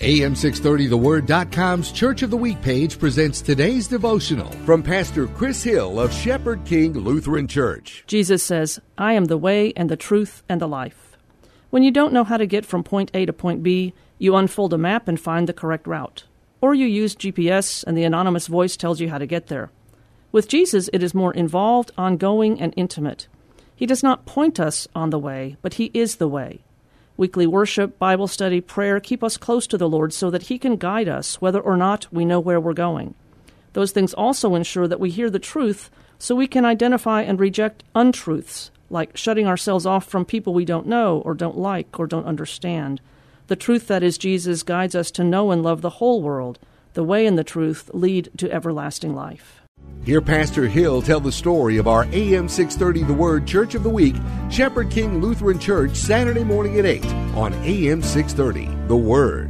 AM630TheWord.com's Church of the Week page presents today's devotional from Pastor Kris Hill of Shepherd King Lutheran Church. Jesus says, I am the way and the truth and the life. When you don't know how to get from point A to point B, you unfold a map and find the correct route. Or you use GPS and the anonymous voice tells you how to get there. With Jesus, it is more involved, ongoing, and intimate. He does not point us on the way, but He is the way. Weekly worship, Bible study, prayer keep us close to the Lord so that He can guide us whether or not we know where we're going. Those things also ensure that we hear the truth so we can identify and reject untruths, like shutting ourselves off from people we don't know or don't like or don't understand. The truth that is Jesus guides us to know and love the whole world. The way and the truth lead to everlasting life. Hear Pastor Hill tell the story of our AM 630 The Word Church of the Week, Shepherd King Lutheran Church, Saturday morning at 8 on AM 630 The Word.